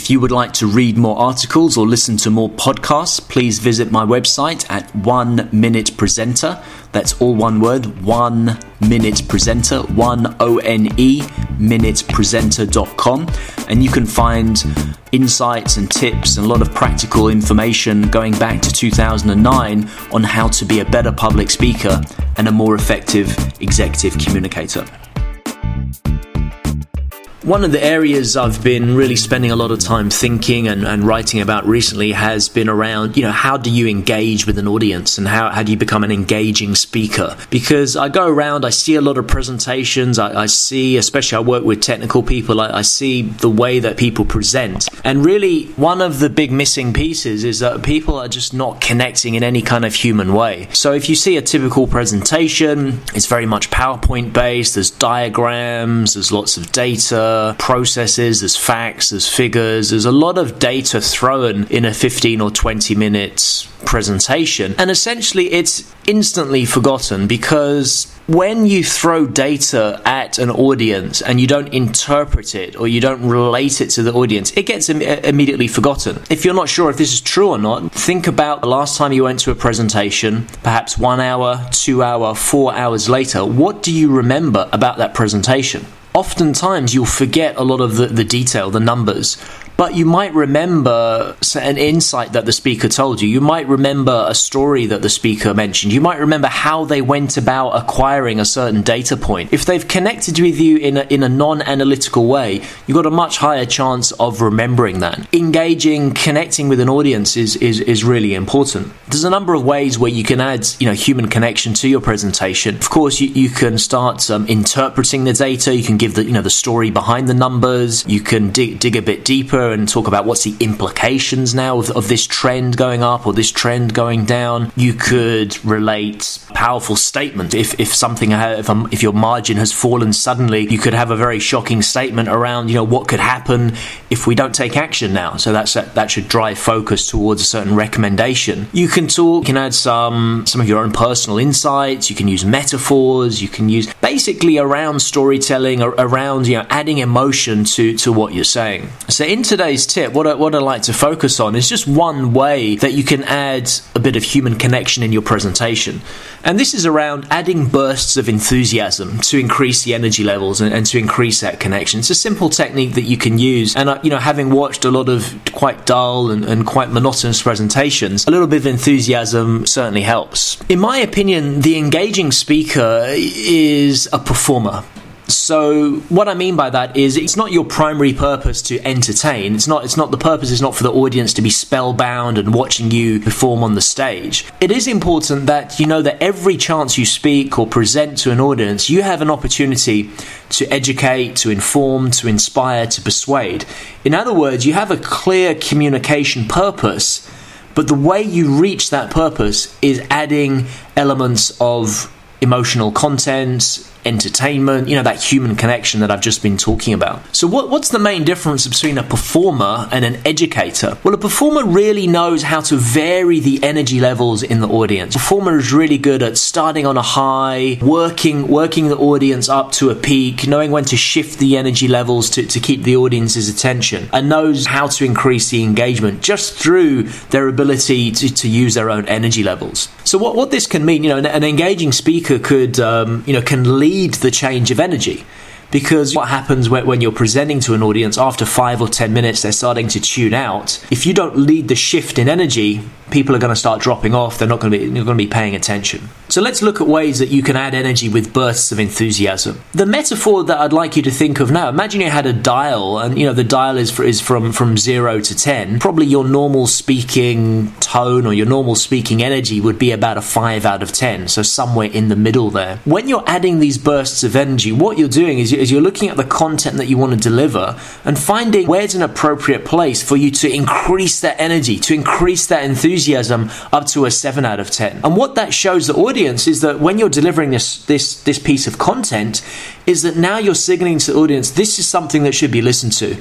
If you would like to read more articles or listen to more podcasts, please visit my website at One Minute Presenter. That's all one word, One Minute Presenter, one O N E, minutepresenter.com. And you can find insights and tips and a lot of practical information going back to 2009 on how to be a better public speaker and a more effective executive communicator. One of the areas I've been really spending a lot of time thinking and, and, writing about recently has been around, you know, how do you engage with an audience and how, how do you become an engaging speaker? Because I go around, I see a lot of presentations, I, I see, especially I work with technical people, I, I, see the way that people present. And really, one of the big missing pieces is that people are just not connecting in any kind of human way. So if you see a typical presentation, it's very much PowerPoint based, there's diagrams, there's lots of data processes, there's facts, there's figures, there's a lot of data thrown in a 15 or 20 minutes presentation. And essentially, it's instantly forgotten because when you throw data at an audience and you don't interpret it or you don't relate it to the audience, it gets Im- uh, immediately forgotten. If you're not sure if this is true or not, think about the last time you went to a presentation, perhaps one hour, two hour, four hours later. What do you remember about that presentation? Oftentimes you'll forget a lot of the, the detail, the numbers, but you might remember an insight that the speaker told you. You might remember a story that the speaker mentioned. You might remember how they went about acquiring a certain data point. If they've connected with you in a, in a non analytical way, you've got a much higher chance of remembering that. Engaging, connecting with an audience is, is, is really important. There's a number of ways where you can add you know, human connection to your presentation. Of course, you, you can start um, interpreting the data, you can give the, you know, the story behind the numbers, you can dig, dig a bit deeper and talk about what's the implications now of, of this trend going up or this trend going down. You could relate powerful statement. If, if something, if, um, if your margin has fallen suddenly, you could have a very shocking statement around, you know, what could happen if we don't take action now. So that's, that should drive focus towards a certain recommendation. You can talk, you can add some, some of your own personal insights. You can use metaphors. You can use basically around storytelling, around, you know, adding emotion to, to what you're saying. So in today's tip, what I, what I like to focus on is just one way that you can add a bit of human connection in your presentation. And this is around adding bursts of enthusiasm to increase the energy levels and, and to increase that connection. It's a simple technique that you can use. And, uh, you know, having watched a lot of quite dull and, and quite monotonous presentations, a little bit of enthusiasm certainly helps. In my opinion, the engaging speaker is a performer. So what I mean by that is it's not your primary purpose to entertain. It's not it's not the purpose is not for the audience to be spellbound and watching you perform on the stage. It is important that you know that every chance you speak or present to an audience, you have an opportunity to educate, to inform, to inspire, to persuade. In other words, you have a clear communication purpose, but the way you reach that purpose is adding elements of emotional content, entertainment, you know, that human connection that I've just been talking about. So, what, what's the main difference between a performer and an educator? Well, a performer really knows how to vary the energy levels in the audience. A performer is really good at starting on a high, working working the audience up to a peak, knowing when to shift the energy levels to, to keep the audience's attention, and knows how to increase the engagement just through their ability to, to use their own energy levels. So, what, what this can mean, you know, an, an engaging speaker could, um, you know, can lead lead the change of energy because what happens when, you're presenting to an audience after five or ten minutes they're starting to tune out. If you don't lead the shift in energy people are going to start dropping off. They're not going to be going to be paying attention. So let's look at ways that you can add energy with bursts of enthusiasm. The metaphor that i'd like you to think of now imagine you had a dial and you know the dial is, for, is from from 0 to 10 probably your normal speaking tone or your normal speaking energy would be about a 5 out of 10 so somewhere in the middle there. When you're adding these bursts of energy what you're doing is is you're looking at the content that you want to deliver and finding where's an appropriate place for you to increase that energy, to increase that enthusiasm up to a 7 out of 10. And what that shows the audience is that when you're delivering this this this piece of content is that now you're signaling to the audience this is something that should be listened to.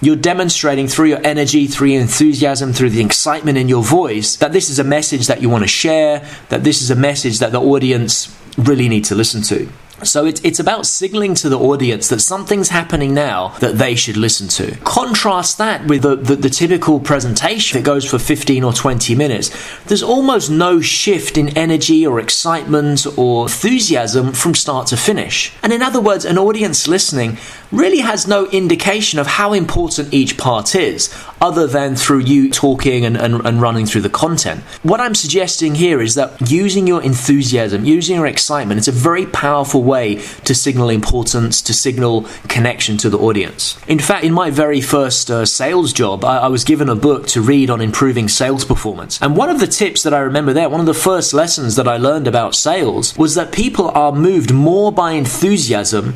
You're demonstrating through your energy, through your enthusiasm, through the excitement in your voice that this is a message that you want to share, that this is a message that the audience really need to listen to. So it's, it's about signaling to the audience that something's happening now that they should listen to. Contrast that with the, the, the typical presentation that goes for 15 or 20 minutes. There's almost no shift in energy or excitement or enthusiasm from start to finish. And in other words, an audience listening really has no indication of how important each part is, other than through you talking and, and, and, running through the content. What I'm suggesting here is that using your enthusiasm, using your excitement, it's a very powerful way to signal importance, to signal connection to the audience. In fact, in my very first uh, sales job, I, I was given a book to read on improving sales performance. And one of the tips that I remember there, one of the first lessons that I learned about sales was that people are moved more by enthusiasm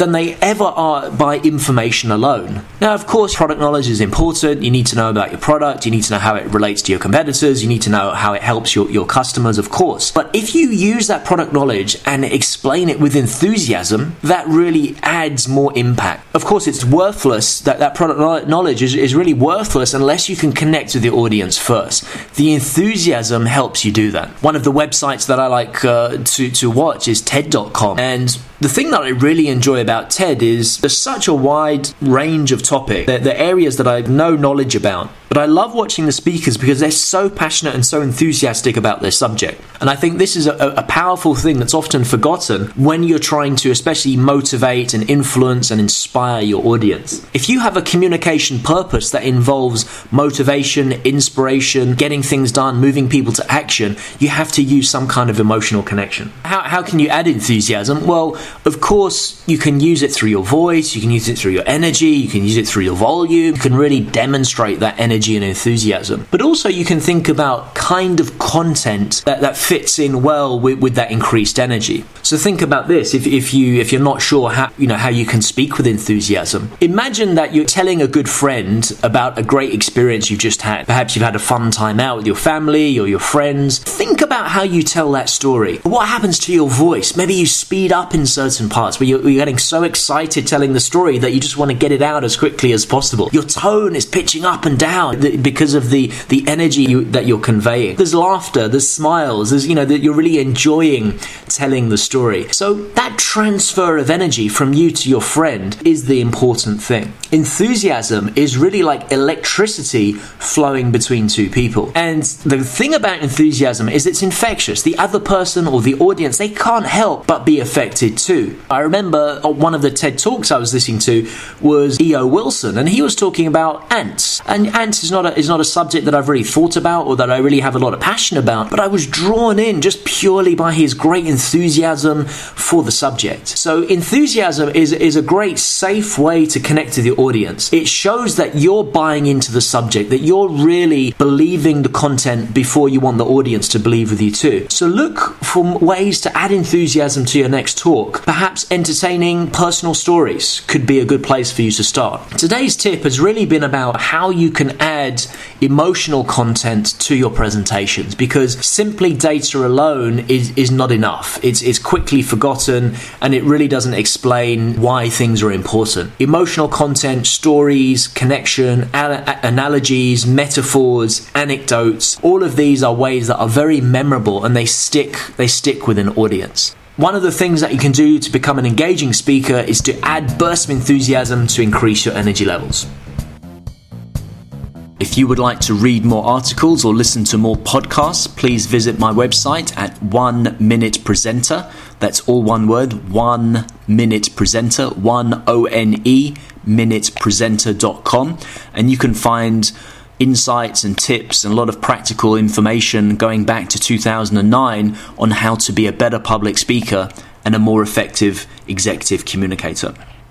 than they ever are by information alone. Now, of course, product knowledge is important. You need to know about your product, you need to know how it relates to your competitors, you need to know how it helps your, your customers, of course. But if you use that product knowledge and explain it with enthusiasm, that really adds more impact. Of course, it's worthless, that, that product knowledge is, is really worthless unless you can connect with the audience first. The enthusiasm helps you do that. One of the websites that I like uh, to, to watch is TED.com. And the thing that I really enjoy about TED is there's such a wide range of topics. The, areas that I have no knowledge about. But I love watching the speakers because they're so passionate and so enthusiastic about their subject. And I think this is a, a powerful thing that's often forgotten when you're trying to especially motivate and influence and inspire your audience. If you have a communication purpose that involves motivation, inspiration, getting things done, moving people to action, you have to use some kind of emotional connection. How, how can you add enthusiasm? Well, of course, you can use it through your voice, you can use it through your energy, you can use it through your volume, you can really demonstrate that energy energy and enthusiasm. But also, you can think about kind of content that, that fits in well with, with that increased energy. So think about this: if, if you if you're not sure how you know how you can speak with enthusiasm, imagine that you're telling a good friend about a great experience you've just had. Perhaps you've had a fun time out with your family or your friends. Think about how you tell that story. What happens to your voice? Maybe you speed up in certain parts where you're, you're getting so excited telling the story that you just want to get it out as quickly as possible. Your tone is pitching up and down because of the the energy you, that you're conveying. There's laughter, there's smiles, there's you know that you're really enjoying telling the story. So that transfer of energy from you to your friend is the important thing. Enthusiasm is really like electricity flowing between two people. And the thing about enthusiasm is it's infectious. The other person or the audience, they can't help but be affected too. I remember uh, one of the TED Talks I was listening to was E.O. Wilson, and he was talking about ants. And ants is not a, is not a subject that I've really thought about or that I really have a lot of passion about, but I was drawn in just purely by his great enthusiasm for the subject. So enthusiasm is is a great safe way to connect to the audience. It shows that you're buying into the subject, that you're really believing the content before you want the audience to believe with you too. So look for ways to add enthusiasm to your next talk. Perhaps entertaining personal stories could be a good place for you to start. Today's tip has really been about how you can add emotional content to your presentations because simply data alone is, is not enough. It's, it's quickly forgotten and it really doesn't explain why things are important. Emotional content, stories, connection, analogies, metaphors, anecdotes, all of these are ways that are very memorable and they stick, they stick with an audience. One of the things that you can do to become an engaging speaker is to add bursts of enthusiasm to increase your energy levels. If you would like to read more articles or listen to more podcasts, please visit my website at One Minute Presenter. That's all one word, One Minute Presenter, one O N E, minutepresenter.com. And you can find insights and tips and a lot of practical information going back to 2009 on how to be a better public speaker and a more effective executive communicator.